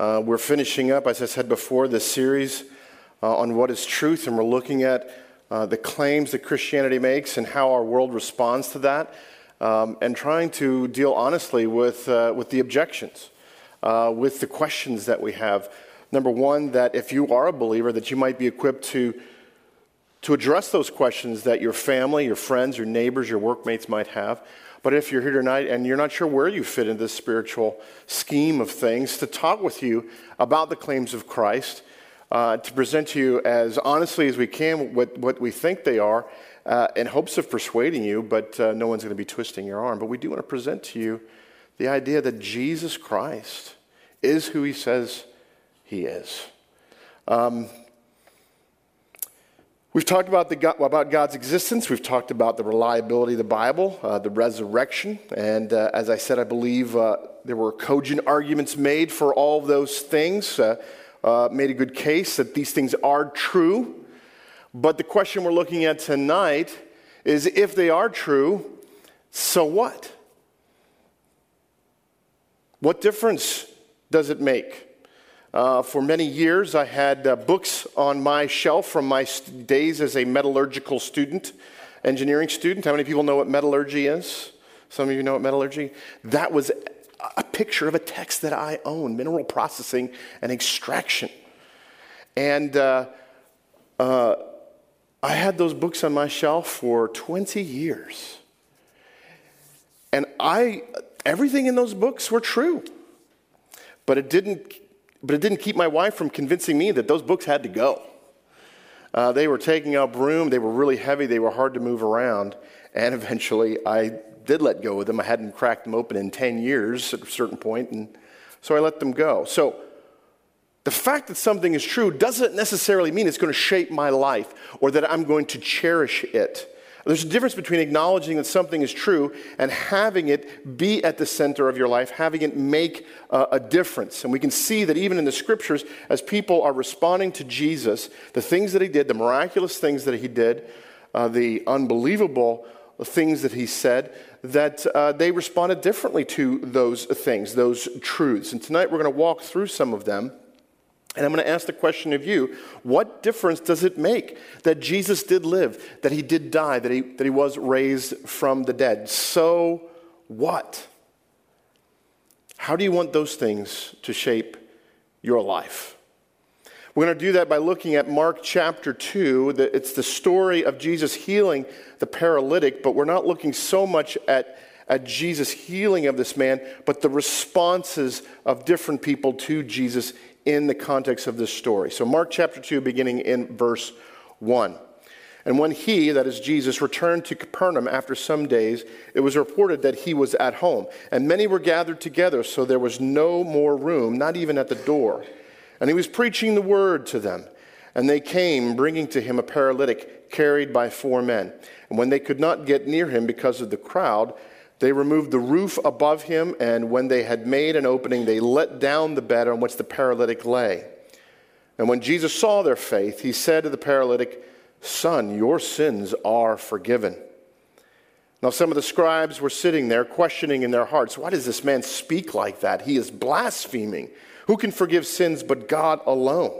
Uh, we're finishing up, as I said before, this series uh, on what is truth, and we're looking at uh, the claims that Christianity makes and how our world responds to that, um, and trying to deal honestly with, uh, with the objections, uh, with the questions that we have. Number one, that if you are a believer, that you might be equipped to, to address those questions that your family, your friends, your neighbors, your workmates might have. But if you're here tonight and you're not sure where you fit in this spiritual scheme of things, to talk with you about the claims of Christ, uh, to present to you as honestly as we can what, what we think they are, uh, in hopes of persuading you, but uh, no one's going to be twisting your arm. But we do want to present to you the idea that Jesus Christ is who he says he is. Um, We've talked about, the, about God's existence. We've talked about the reliability of the Bible, uh, the resurrection. And uh, as I said, I believe uh, there were cogent arguments made for all those things, uh, uh, made a good case that these things are true. But the question we're looking at tonight is if they are true, so what? What difference does it make? Uh, for many years, I had uh, books on my shelf from my st- days as a metallurgical student, engineering student. How many people know what metallurgy is? Some of you know what metallurgy? That was a picture of a text that I own mineral processing and extraction. And uh, uh I had those books on my shelf for 20 years. And I, everything in those books were true. But it didn't but it didn't keep my wife from convincing me that those books had to go. Uh, they were taking up room, they were really heavy, they were hard to move around, and eventually I did let go of them. I hadn't cracked them open in 10 years at a certain point, and so I let them go. So the fact that something is true doesn't necessarily mean it's going to shape my life or that I'm going to cherish it. There's a difference between acknowledging that something is true and having it be at the center of your life, having it make a, a difference. And we can see that even in the scriptures, as people are responding to Jesus, the things that he did, the miraculous things that he did, uh, the unbelievable things that he said, that uh, they responded differently to those things, those truths. And tonight we're going to walk through some of them. And I'm going to ask the question of you what difference does it make that Jesus did live, that he did die, that he, that he was raised from the dead? So what? How do you want those things to shape your life? We're going to do that by looking at Mark chapter 2. It's the story of Jesus healing the paralytic, but we're not looking so much at, at Jesus' healing of this man, but the responses of different people to Jesus' in the context of this story. So, Mark chapter 2, beginning in verse 1. And when he, that is Jesus, returned to Capernaum after some days, it was reported that he was at home. And many were gathered together, so there was no more room, not even at the door. And he was preaching the word to them. And they came, bringing to him a paralytic carried by four men. And when they could not get near him because of the crowd, they removed the roof above him, and when they had made an opening, they let down the bed on which the paralytic lay. And when Jesus saw their faith, he said to the paralytic, Son, your sins are forgiven. Now, some of the scribes were sitting there, questioning in their hearts, Why does this man speak like that? He is blaspheming. Who can forgive sins but God alone?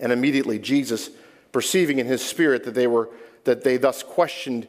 And immediately Jesus, perceiving in his spirit that they were that they thus questioned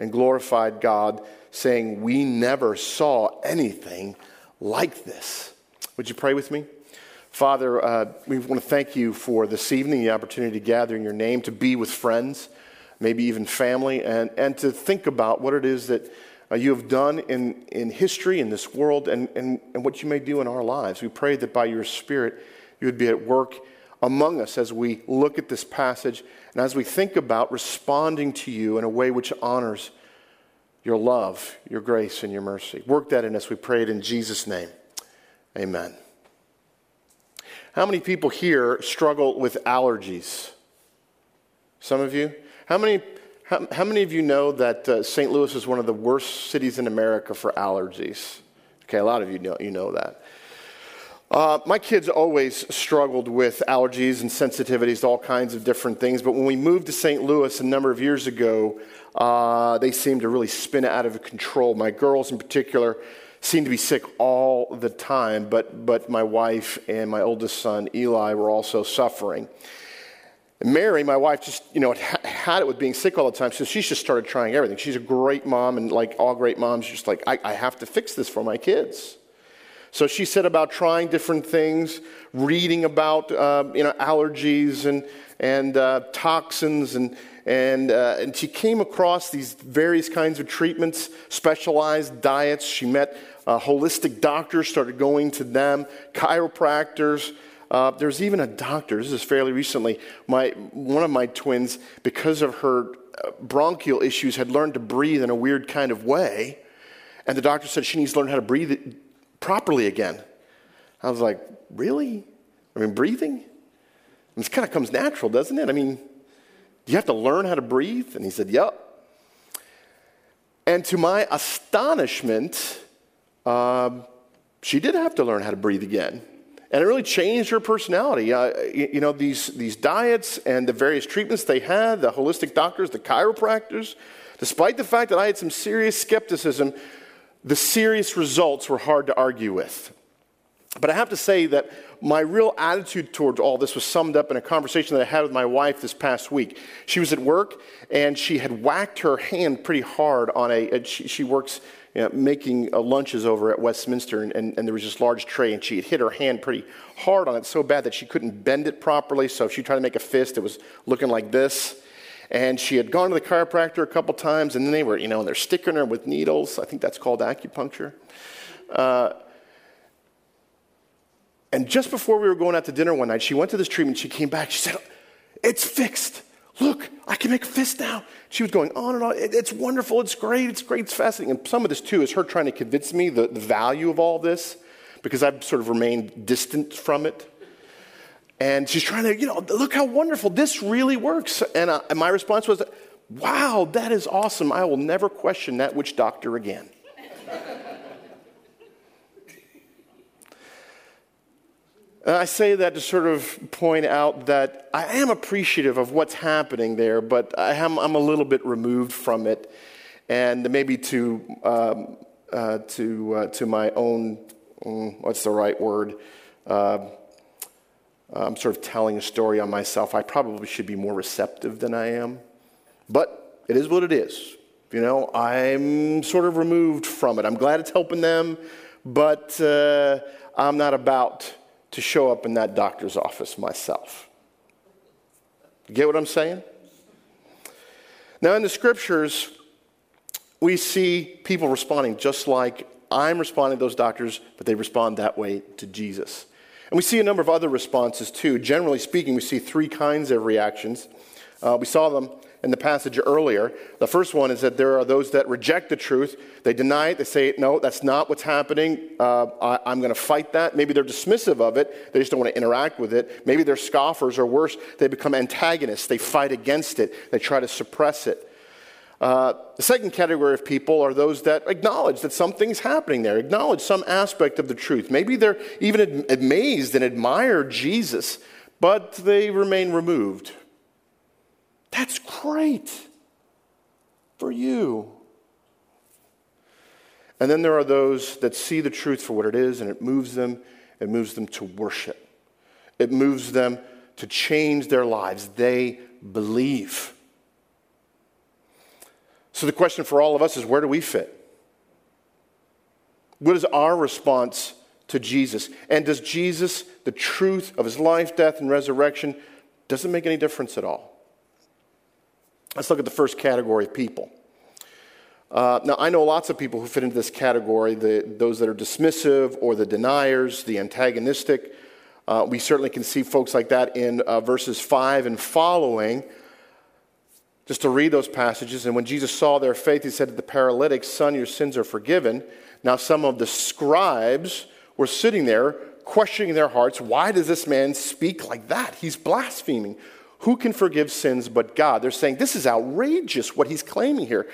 and glorified God, saying, We never saw anything like this. Would you pray with me? Father, uh, we want to thank you for this evening, the opportunity to gather in your name, to be with friends, maybe even family, and, and to think about what it is that uh, you have done in, in history, in this world, and, and, and what you may do in our lives. We pray that by your Spirit, you would be at work among us as we look at this passage and as we think about responding to you in a way which honors your love, your grace, and your mercy. Work that in us, we pray it in Jesus' name. Amen. How many people here struggle with allergies? Some of you? How many, how, how many of you know that uh, St. Louis is one of the worst cities in America for allergies? Okay, a lot of you know, you know that. Uh, my kids always struggled with allergies and sensitivities to all kinds of different things, but when we moved to St. Louis a number of years ago, uh, they seemed to really spin out of control. My girls, in particular, seemed to be sick all the time, but, but my wife and my oldest son, Eli, were also suffering. Mary, my wife, just, you know, had it with being sick all the time, so she just started trying everything. She's a great mom, and like all great moms, just like, I, I have to fix this for my kids. So she said about trying different things, reading about uh, you know allergies and and uh, toxins and and uh, and she came across these various kinds of treatments, specialized diets. She met uh, holistic doctors, started going to them, chiropractors. Uh, there's even a doctor. This is fairly recently. My one of my twins, because of her uh, bronchial issues, had learned to breathe in a weird kind of way, and the doctor said she needs to learn how to breathe properly again. I was like, really? I mean, breathing? This kind of comes natural, doesn't it? I mean, do you have to learn how to breathe? And he said, yep. And to my astonishment, um, she did have to learn how to breathe again. And it really changed her personality. Uh, you, you know, these, these diets and the various treatments they had, the holistic doctors, the chiropractors, despite the fact that I had some serious skepticism, the serious results were hard to argue with. But I have to say that my real attitude towards all this was summed up in a conversation that I had with my wife this past week. She was at work and she had whacked her hand pretty hard on a, a she, she, works you know, making uh, lunches over at Westminster, and, and, and, there was this large tray, and she had hit her hand pretty hard on it so bad that she couldn't bend it properly. So if she tried to make a fist, it was looking like this. And she had gone to the chiropractor a couple times, and then they were, you know, and they're sticking her with needles. I think that's called acupuncture. Uh, and just before we were going out to dinner one night, she went to this treatment. She came back. She said, It's fixed. Look, I can make a fist now. She was going on and on. It, it's wonderful. It's great. It's great. It's fascinating. And some of this, too, is her trying to convince me the, the value of all this because I've sort of remained distant from it. And she's trying to, you know, look how wonderful. This really works. And, uh, and my response was, wow, that is awesome. I will never question that witch doctor again. I say that to sort of point out that I am appreciative of what's happening there, but I am, I'm a little bit removed from it. And maybe to, um, uh, to, uh, to my own, um, what's the right word? Uh, I'm sort of telling a story on myself. I probably should be more receptive than I am. But it is what it is. You know, I'm sort of removed from it. I'm glad it's helping them, but uh, I'm not about to show up in that doctor's office myself. get what I'm saying? Now, in the scriptures, we see people responding just like I'm responding to those doctors, but they respond that way to Jesus. And we see a number of other responses too. Generally speaking, we see three kinds of reactions. Uh, we saw them in the passage earlier. The first one is that there are those that reject the truth. They deny it. They say, no, that's not what's happening. Uh, I, am going to fight that. Maybe they're dismissive of it. They just don't want to interact with it. Maybe they're scoffers or worse, they become antagonists. They fight against it. They try to suppress it. Uh, the second category of people are those that acknowledge that something's happening there, acknowledge some aspect of the truth. Maybe they're even amazed and admire Jesus, but they remain removed. That's great for you. And then there are those that see the truth for what it is, and it moves them. It moves them to worship. It moves them to change their lives. They believe. So the question for all of us is where do we fit? What is our response to Jesus? And does Jesus, the truth of his life, death, and resurrection, doesn't make any difference at all? Let's look at the first category of people. Uh, now, I know lots of people who fit into this category the, those that are dismissive or the deniers, the antagonistic. Uh, we certainly can see folks like that in uh, verses 5 and following just to read those passages. And when Jesus saw their faith, he said to the paralytic, Son, your sins are forgiven. Now, some of the scribes were sitting there questioning their hearts why does this man speak like that? He's blaspheming. Who can forgive sins but God? They're saying this is outrageous what he's claiming here.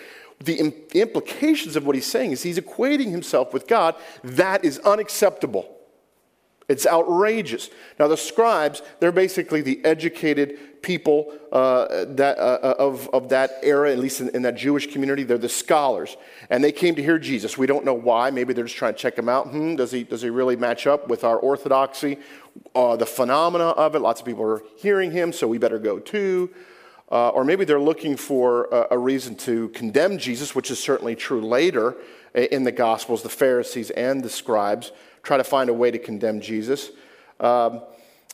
The, the implications of what he's saying is he's equating himself with God. That is unacceptable. It's outrageous. Now, the scribes, they're basically the educated people uh, that, uh, uh, of, of that era, at least in, in, that Jewish community. They're the scholars. And they came to hear Jesus. We don't know why. Maybe they're just trying to check him out. Hmm, does, he, does he really match up with our orthodoxy? Uh, the phenomena of it. Lots of people are hearing him, so we better go too. Uh, or maybe they're looking for a, a reason to condemn Jesus, which is certainly true later in the Gospels, the Pharisees and the scribes try to find a way to condemn Jesus. Um,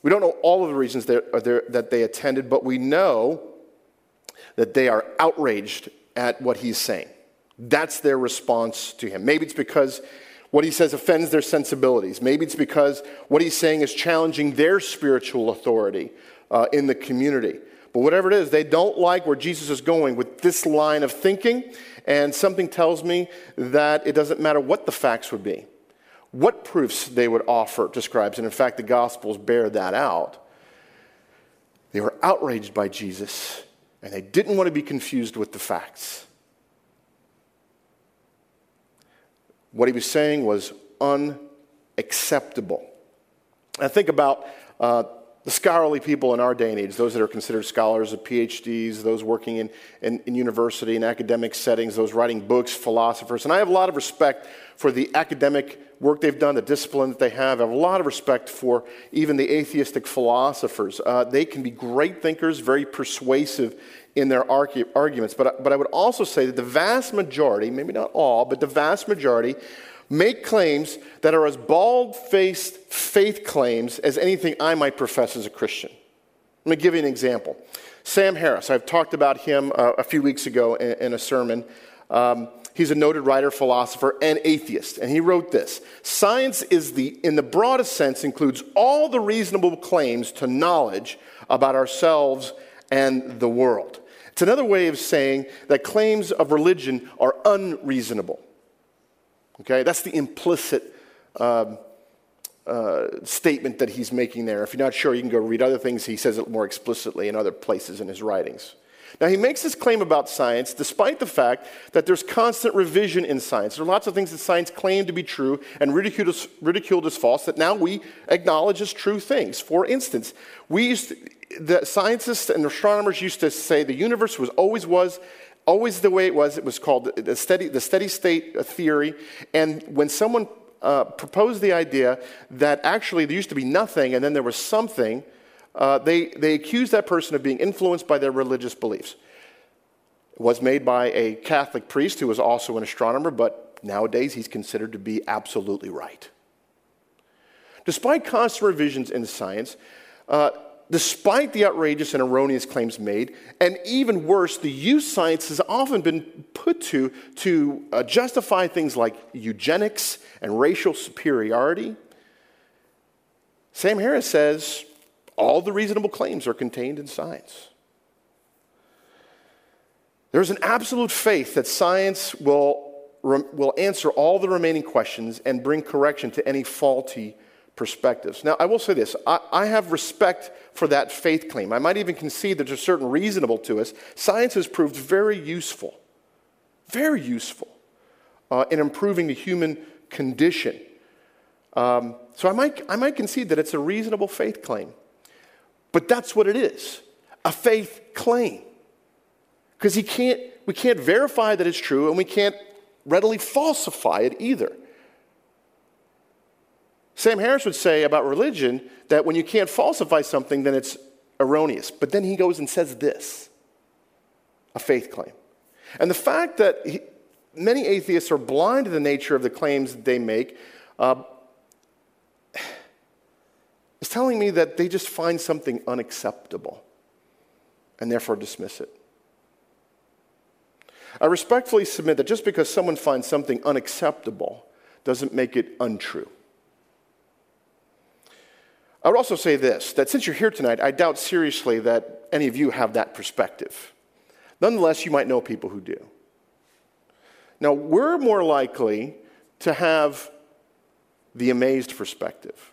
we don't know all of the reasons that that they attended, but we know that they are outraged at what he's saying. That's their response to him. Maybe it's because what he says offends their sensibilities. Maybe it's because what he's saying is challenging their spiritual authority uh, in the community. But whatever it is, they don't like where Jesus is going with this line of thinking, and something tells me that it doesn't matter what the facts would be what proofs they would offer to scribes. And in fact, the Gospels bear that out. They were outraged by Jesus, and they didn't want to be confused with the facts. What he was saying was unacceptable. I think about uh, the scholarly people in our day and age, those that are considered scholars of PhDs, those working in, in, in, university and academic settings, those writing books, philosophers. And I have a lot of respect for the academic work they've done, the discipline that they have. I have a lot of respect for even the atheistic philosophers. Uh, they can be great thinkers, very persuasive in their argu- arguments. But, but I would also say that the vast majority, maybe not all, but the vast majority, make claims that are as bald faced faith claims as anything I might profess as a Christian. Let me give you an example. Sam Harris, I've talked about him uh, a few weeks ago in, in a sermon. Um, he's a noted writer, philosopher, and atheist. And he wrote this Science is the, in the broadest sense, includes all the reasonable claims to knowledge about ourselves and the world. It's another way of saying that claims of religion are unreasonable. Okay, that's the implicit um, uh, statement that he's making there. If you're not sure, you can go read other things. He says it more explicitly in other places in his writings. Now, he makes this claim about science despite the fact that there's constant revision in science. There are lots of things that science claimed to be true and ridiculed as, ridiculed as false that now we acknowledge as true things. For instance, we used to, the scientists and astronomers used to say the universe was always was always the way it was. It was called the steady, the steady state theory. And when someone uh, proposed the idea that actually there used to be nothing and then there was something, uh, they, they accused that person of being influenced by their religious beliefs. It was made by a Catholic priest who was also an astronomer, but nowadays he's considered to be absolutely right. Despite constant revisions in science, uh, despite the outrageous and erroneous claims made, and even worse, the use science has often been put to to uh, justify things like eugenics and racial superiority. Sam Harris says all the reasonable claims are contained in science. There's an absolute faith that science will, will answer all the remaining questions and bring correction to any faulty perspectives. Now, I will say this I, I, have respect for that faith claim. I might even concede that there's certain reasonable to us. Science has proved very useful, very useful uh, in improving the human condition. Um, so I might, I might concede that it's a reasonable faith claim. But that's what it is a faith claim. Because he can't, we can't verify that it's true, and we can't readily falsify it either. Sam Harris would say about religion that when you can't falsify something, then it's erroneous. But then he goes and says this a faith claim. And the fact that he, many atheists are blind to the nature of the claims they make uh, is telling me that they just find something unacceptable and therefore dismiss it. I respectfully submit that just because someone finds something unacceptable doesn't make it untrue. I would also say this that since you're here tonight, I doubt seriously that any of you have that perspective. Nonetheless, you might know people who do. Now, we're more likely to have the amazed perspective.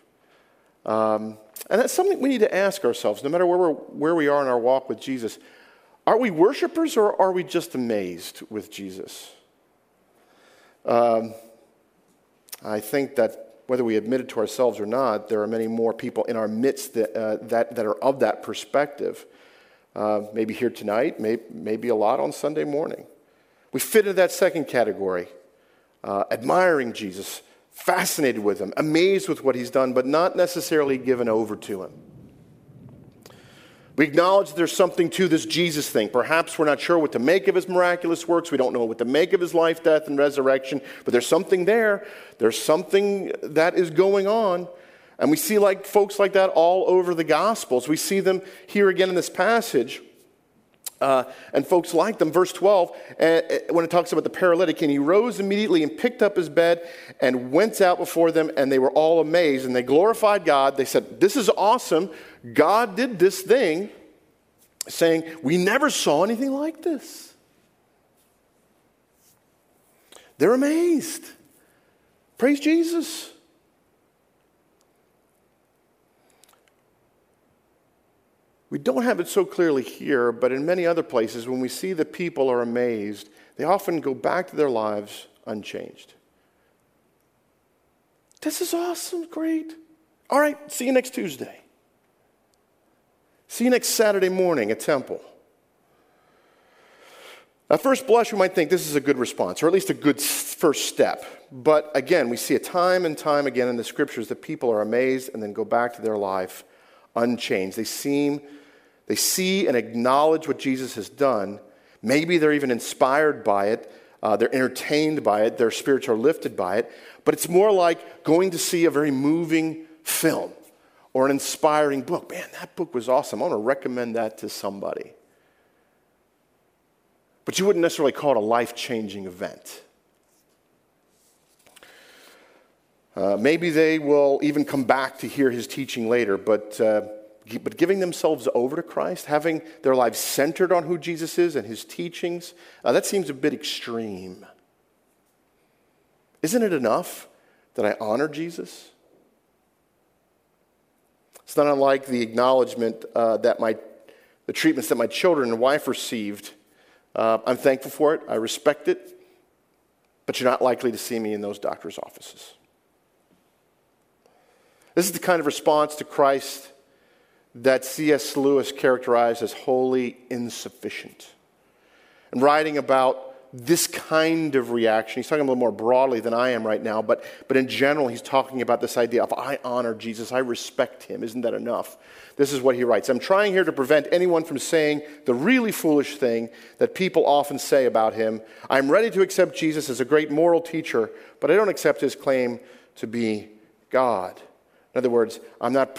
Um, and that's something we need to ask ourselves, no matter where, we're, where we are in our walk with Jesus. Are we worshipers or are we just amazed with Jesus? Um, I think that whether we admit it to ourselves or not, there are many more people in our midst that, uh, that, that, are of that perspective. Uh, maybe here tonight, may, maybe a lot on Sunday morning. We fit into that second category uh, admiring Jesus, fascinated with him, amazed with what he's done, but not necessarily given over to him. We acknowledge there's something to this Jesus thing. Perhaps we're not sure what to make of his miraculous works. We don't know what to make of his life, death, and resurrection, but there's something there. There's something that is going on. And we see like folks like that all over the Gospels. We see them here again in this passage. Uh, and folks like them. Verse 12, uh, when it talks about the paralytic, and he rose immediately and picked up his bed and went out before them, and they were all amazed and they glorified God. They said, This is awesome. God did this thing, saying, We never saw anything like this. They're amazed. Praise Jesus. We don't have it so clearly here, but in many other places, when we see the people are amazed, they often go back to their lives unchanged. This is awesome, great. All right, see you next Tuesday. See you next Saturday morning at Temple. At first blush, we might think this is a good response, or at least a good first step. But again, we see it time and time again in the scriptures that people are amazed and then go back to their life unchanged. They seem they see and acknowledge what Jesus has done. Maybe they're even inspired by it. Uh, they're entertained by it. Their spirits are lifted by it. But it's more like going to see a very moving film or an inspiring book. Man, that book was awesome. I want to recommend that to somebody. But you wouldn't necessarily call it a life changing event. Uh, maybe they will even come back to hear his teaching later, but. Uh, but giving themselves over to Christ, having their lives centered on who Jesus is and his teachings, uh, that seems a bit extreme. Isn't it enough that I honor Jesus? It's not unlike the acknowledgement uh, that my, the treatments that my children and wife received. Uh, I'm thankful for it, I respect it, but you're not likely to see me in those doctor's offices. This is the kind of response to Christ that C.S. Lewis characterized as wholly insufficient. And writing about this kind of reaction, he's talking a little more broadly than I am right now, but, but in general, he's talking about this idea of I honor Jesus, I respect him. Isn't that enough? This is what he writes I'm trying here to prevent anyone from saying the really foolish thing that people often say about him. I'm ready to accept Jesus as a great moral teacher, but I don't accept his claim to be God. In other words, I'm not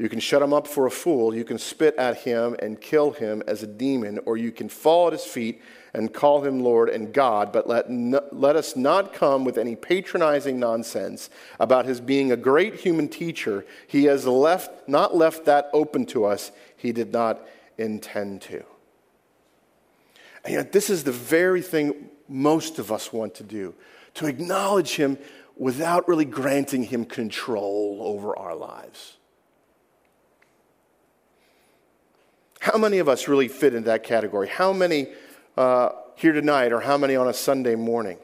You can shut him up for a fool. You can spit at him and kill him as a demon, or you can fall at his feet and call him Lord and God. But let, no, let us not come with any patronizing nonsense about his being a great human teacher. He has left, not left that open to us, he did not intend to. And yet, this is the very thing most of us want to do to acknowledge him without really granting him control over our lives. How many of us really fit into that category? How many uh, here tonight, or how many on a Sunday morning?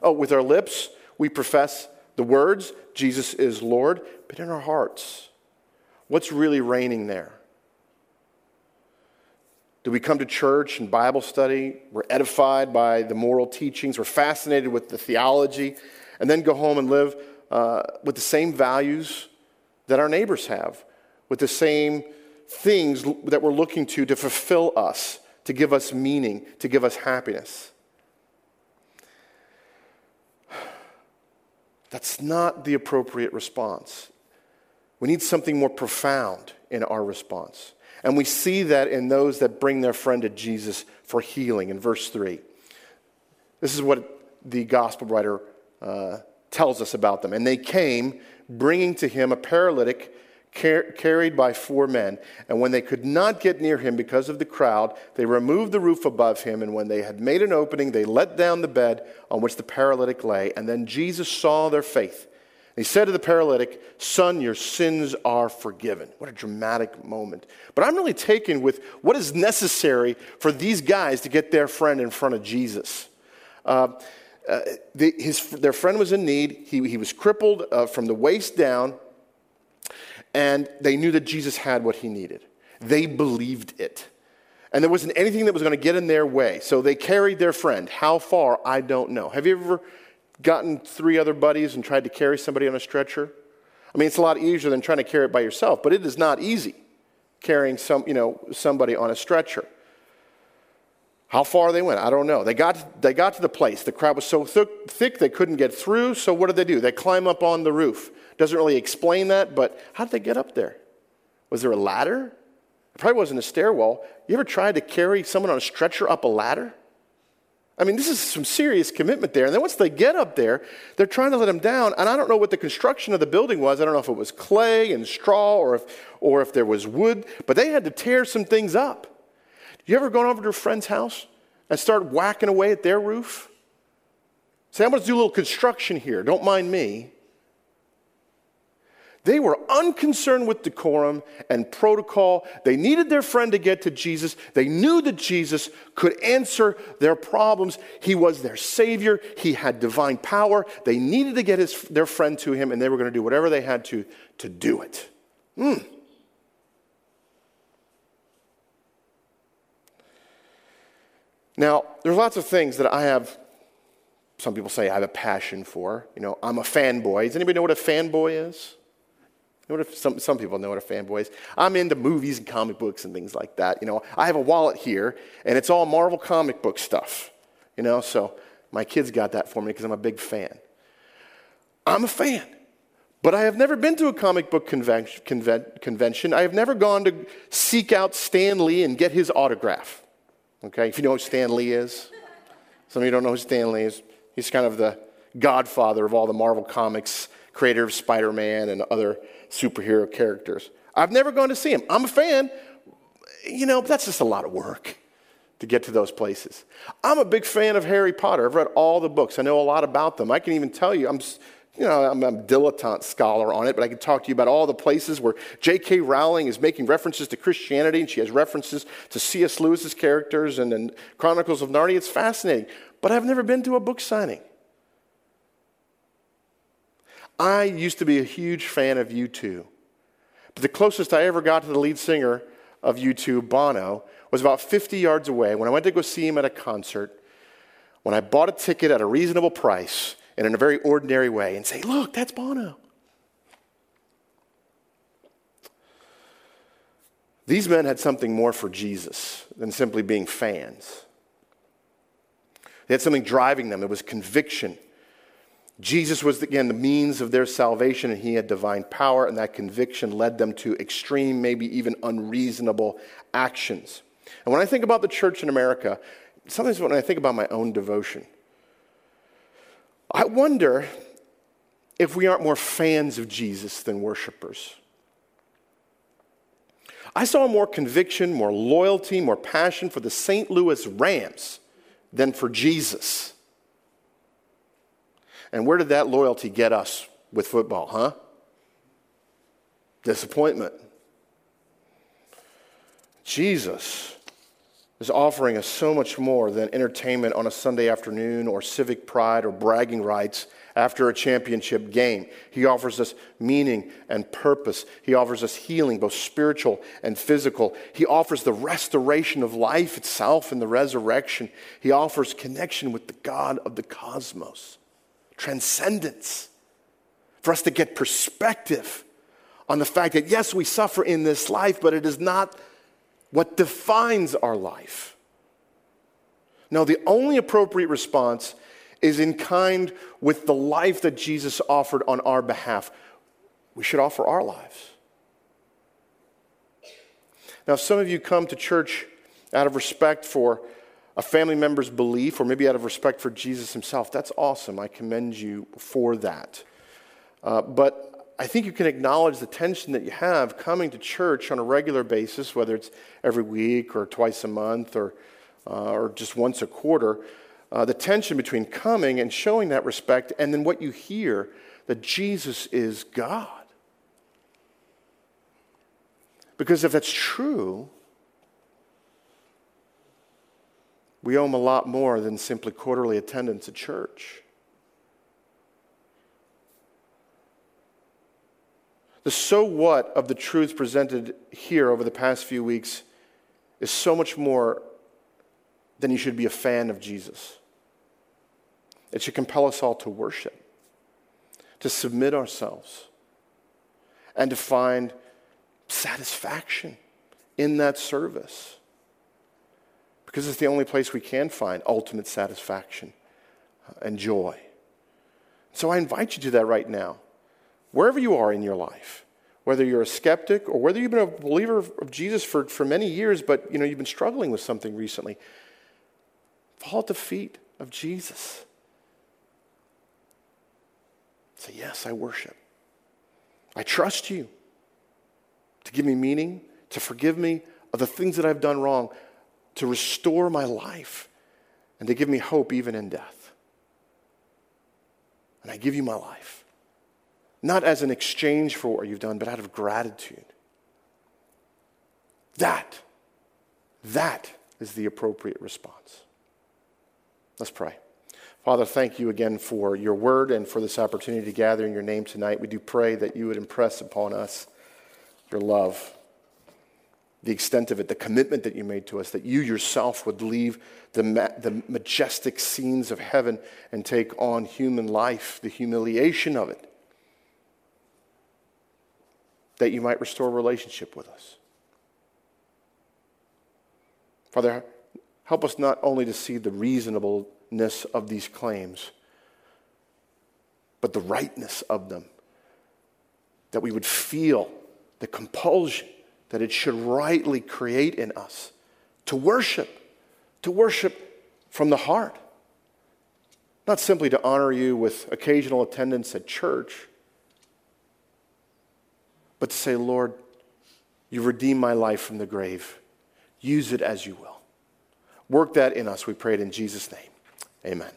Oh, with our lips, we profess the words, Jesus is Lord, but in our hearts, what's really reigning there? Do we come to church and Bible study? We're edified by the moral teachings. We're fascinated with the theology, and then go home and live uh, with the same values that our neighbors have, with the same things that we're looking to to fulfill us, to give us meaning, to give us happiness. That's not the appropriate response. We need something more profound in our response. And we see that in those that bring their friend to Jesus for healing in verse 3. This is what the gospel writer uh, tells us about them. And they came, bringing to him a paralytic car- carried by four men. And when they could not get near him because of the crowd, they removed the roof above him. And when they had made an opening, they let down the bed on which the paralytic lay. And then Jesus saw their faith. he said to the paralytic, Son, your sins are forgiven. What a dramatic moment. But I'm really taken with what is necessary for these guys to get their friend in front of Jesus. Uh, uh, the, his, their friend was in need. He, he was crippled uh, from the waist down and they knew that Jesus had what he needed. They believed it. And there wasn't anything that was going to get in their way. So they carried their friend. How far? I don't know. Have you ever gotten three other buddies and tried to carry somebody on a stretcher? I mean, it's a lot easier than trying to carry it by yourself, but it is not easy carrying some, you know, somebody on a stretcher. How far they went, I don't know. They got, they got to the place. The crowd was so th- thick they couldn't get through, so what did they do? They climb up on the roof. Doesn't really explain that, but how did they get up there? Was there a ladder? It probably wasn't a stairwell. You ever tried to carry someone on a stretcher up a ladder? I mean, this is some serious commitment there. And then once they get up there, they're trying to let them down. And I don't know what the construction of the building was. I don't know if it was clay and straw or if, or if there was wood, but they had to tear some things up. You ever gone over to a friend's house and start whacking away at their roof? Say, I'm going to do a little construction here. Don't mind me. They were unconcerned with decorum and protocol. They needed their friend to get to Jesus. They knew that Jesus could answer their problems. He was their Savior. He had divine power. They needed to get his, their friend to him, and they were going to do whatever they had to to do it. Mm. Now, there's lots of things that I have, some people say I have a passion for. You know, I'm a fanboy. Does anybody know what a fanboy is? What some, some people know what a fanboy is. I'm into movies and comic books and things like that. You know, I have a wallet here, and it's all Marvel comic book stuff. You know, so my kids got that for me because I'm a big fan. I'm a fan. But I have never been to a comic book convention, convention. I have never gone to seek out Stan Lee and get his autograph. Okay, if you know who Stan Lee is. Some of you don't know who Stan Lee is. He's kind of the godfather of all the Marvel comics, creator of Spider Man and other superhero characters. I've never gone to see him. I'm a fan. You know, but that's just a lot of work to get to those places. I'm a big fan of Harry Potter. I've read all the books. I know a lot about them. I can even tell you, I'm, you know, I'm a dilettante scholar on it, but I can talk to you about all the places where J.K. Rowling is making references to Christianity, and she has references to C.S. Lewis's characters and, and Chronicles of Narnia. It's fascinating. But I've never been to a book signing. I used to be a huge fan of U2. But the closest I ever got to the lead singer of U2, Bono, was about 50 yards away when I went to go see him at a concert. When I bought a ticket at a reasonable price and in a very ordinary way and say, Look, that's Bono. These men had something more for Jesus than simply being fans. They had something driving them. It was conviction. Jesus was, again, the means of their salvation, and he had divine power, and that conviction led them to extreme, maybe even unreasonable actions. And when I think about the church in America, sometimes when I think about my own devotion, I wonder if we aren't more fans of Jesus than worshipers. I saw more conviction, more loyalty, more passion for the St. Louis Rams than for Jesus. And where did that loyalty get us with football, huh? Disappointment. Jesus is offering us so much more than entertainment on a Sunday afternoon or civic pride or bragging rights after a championship game. He offers us meaning and purpose. He offers us healing, both spiritual and physical. He offers the restoration of life itself and the resurrection. He offers connection with the God of the cosmos transcendence, for us to get perspective on the fact that, yes, we suffer in this life, but it is not what defines our life. Now, the only appropriate response is in kind with the life that Jesus offered on our behalf. we should offer our lives. Now, some of you come to church out of respect for a family member's belief or maybe out of respect for Jesus himself. That's awesome. I commend you for that. Uh, but I think you can acknowledge the tension that you have coming to church on a regular basis, whether it's every week or twice a month or, uh, or just once a quarter. Uh, the tension between coming and showing that respect and then what you hear that Jesus is God. Because if that's true, we owe him a lot more than simply quarterly attendance at church. The so what of the truths presented here over the past few weeks is so much more than you should be a fan of Jesus. It should compel us all to worship, to submit ourselves, and to find satisfaction in that service because it's the only place we can find ultimate satisfaction and joy. So I invite you to that right now, wherever you are in your life, whether you're a skeptic or whether you've been a believer of Jesus for, for many years, but you know, you've been struggling with something recently. Fall at the feet of Jesus. Say, Yes, I worship. I trust you to give me meaning, to forgive me of the things that I've done wrong to restore my life and to give me hope even in death. And I give you my life, not as an exchange for what you've done, but out of gratitude. That, that is the appropriate response. Let's pray. Father, thank you again for your word and for this opportunity to gather in your name tonight. We do pray that you would impress upon us your love the extent of it, the commitment that you made to us, that you yourself would leave the, ma- the majestic scenes of heaven and take on human life, the humiliation of it, that you might restore relationship with us. Father, help us not only to see the reasonableness of these claims, but the rightness of them, that we would feel the compulsion that it should rightly create in us to worship, to worship from the heart. Not simply to honor you with occasional attendance at church, but to say, Lord, you redeemed my life from the grave. Use it as you will. Work that in us, we pray it in Jesus' name. Amen.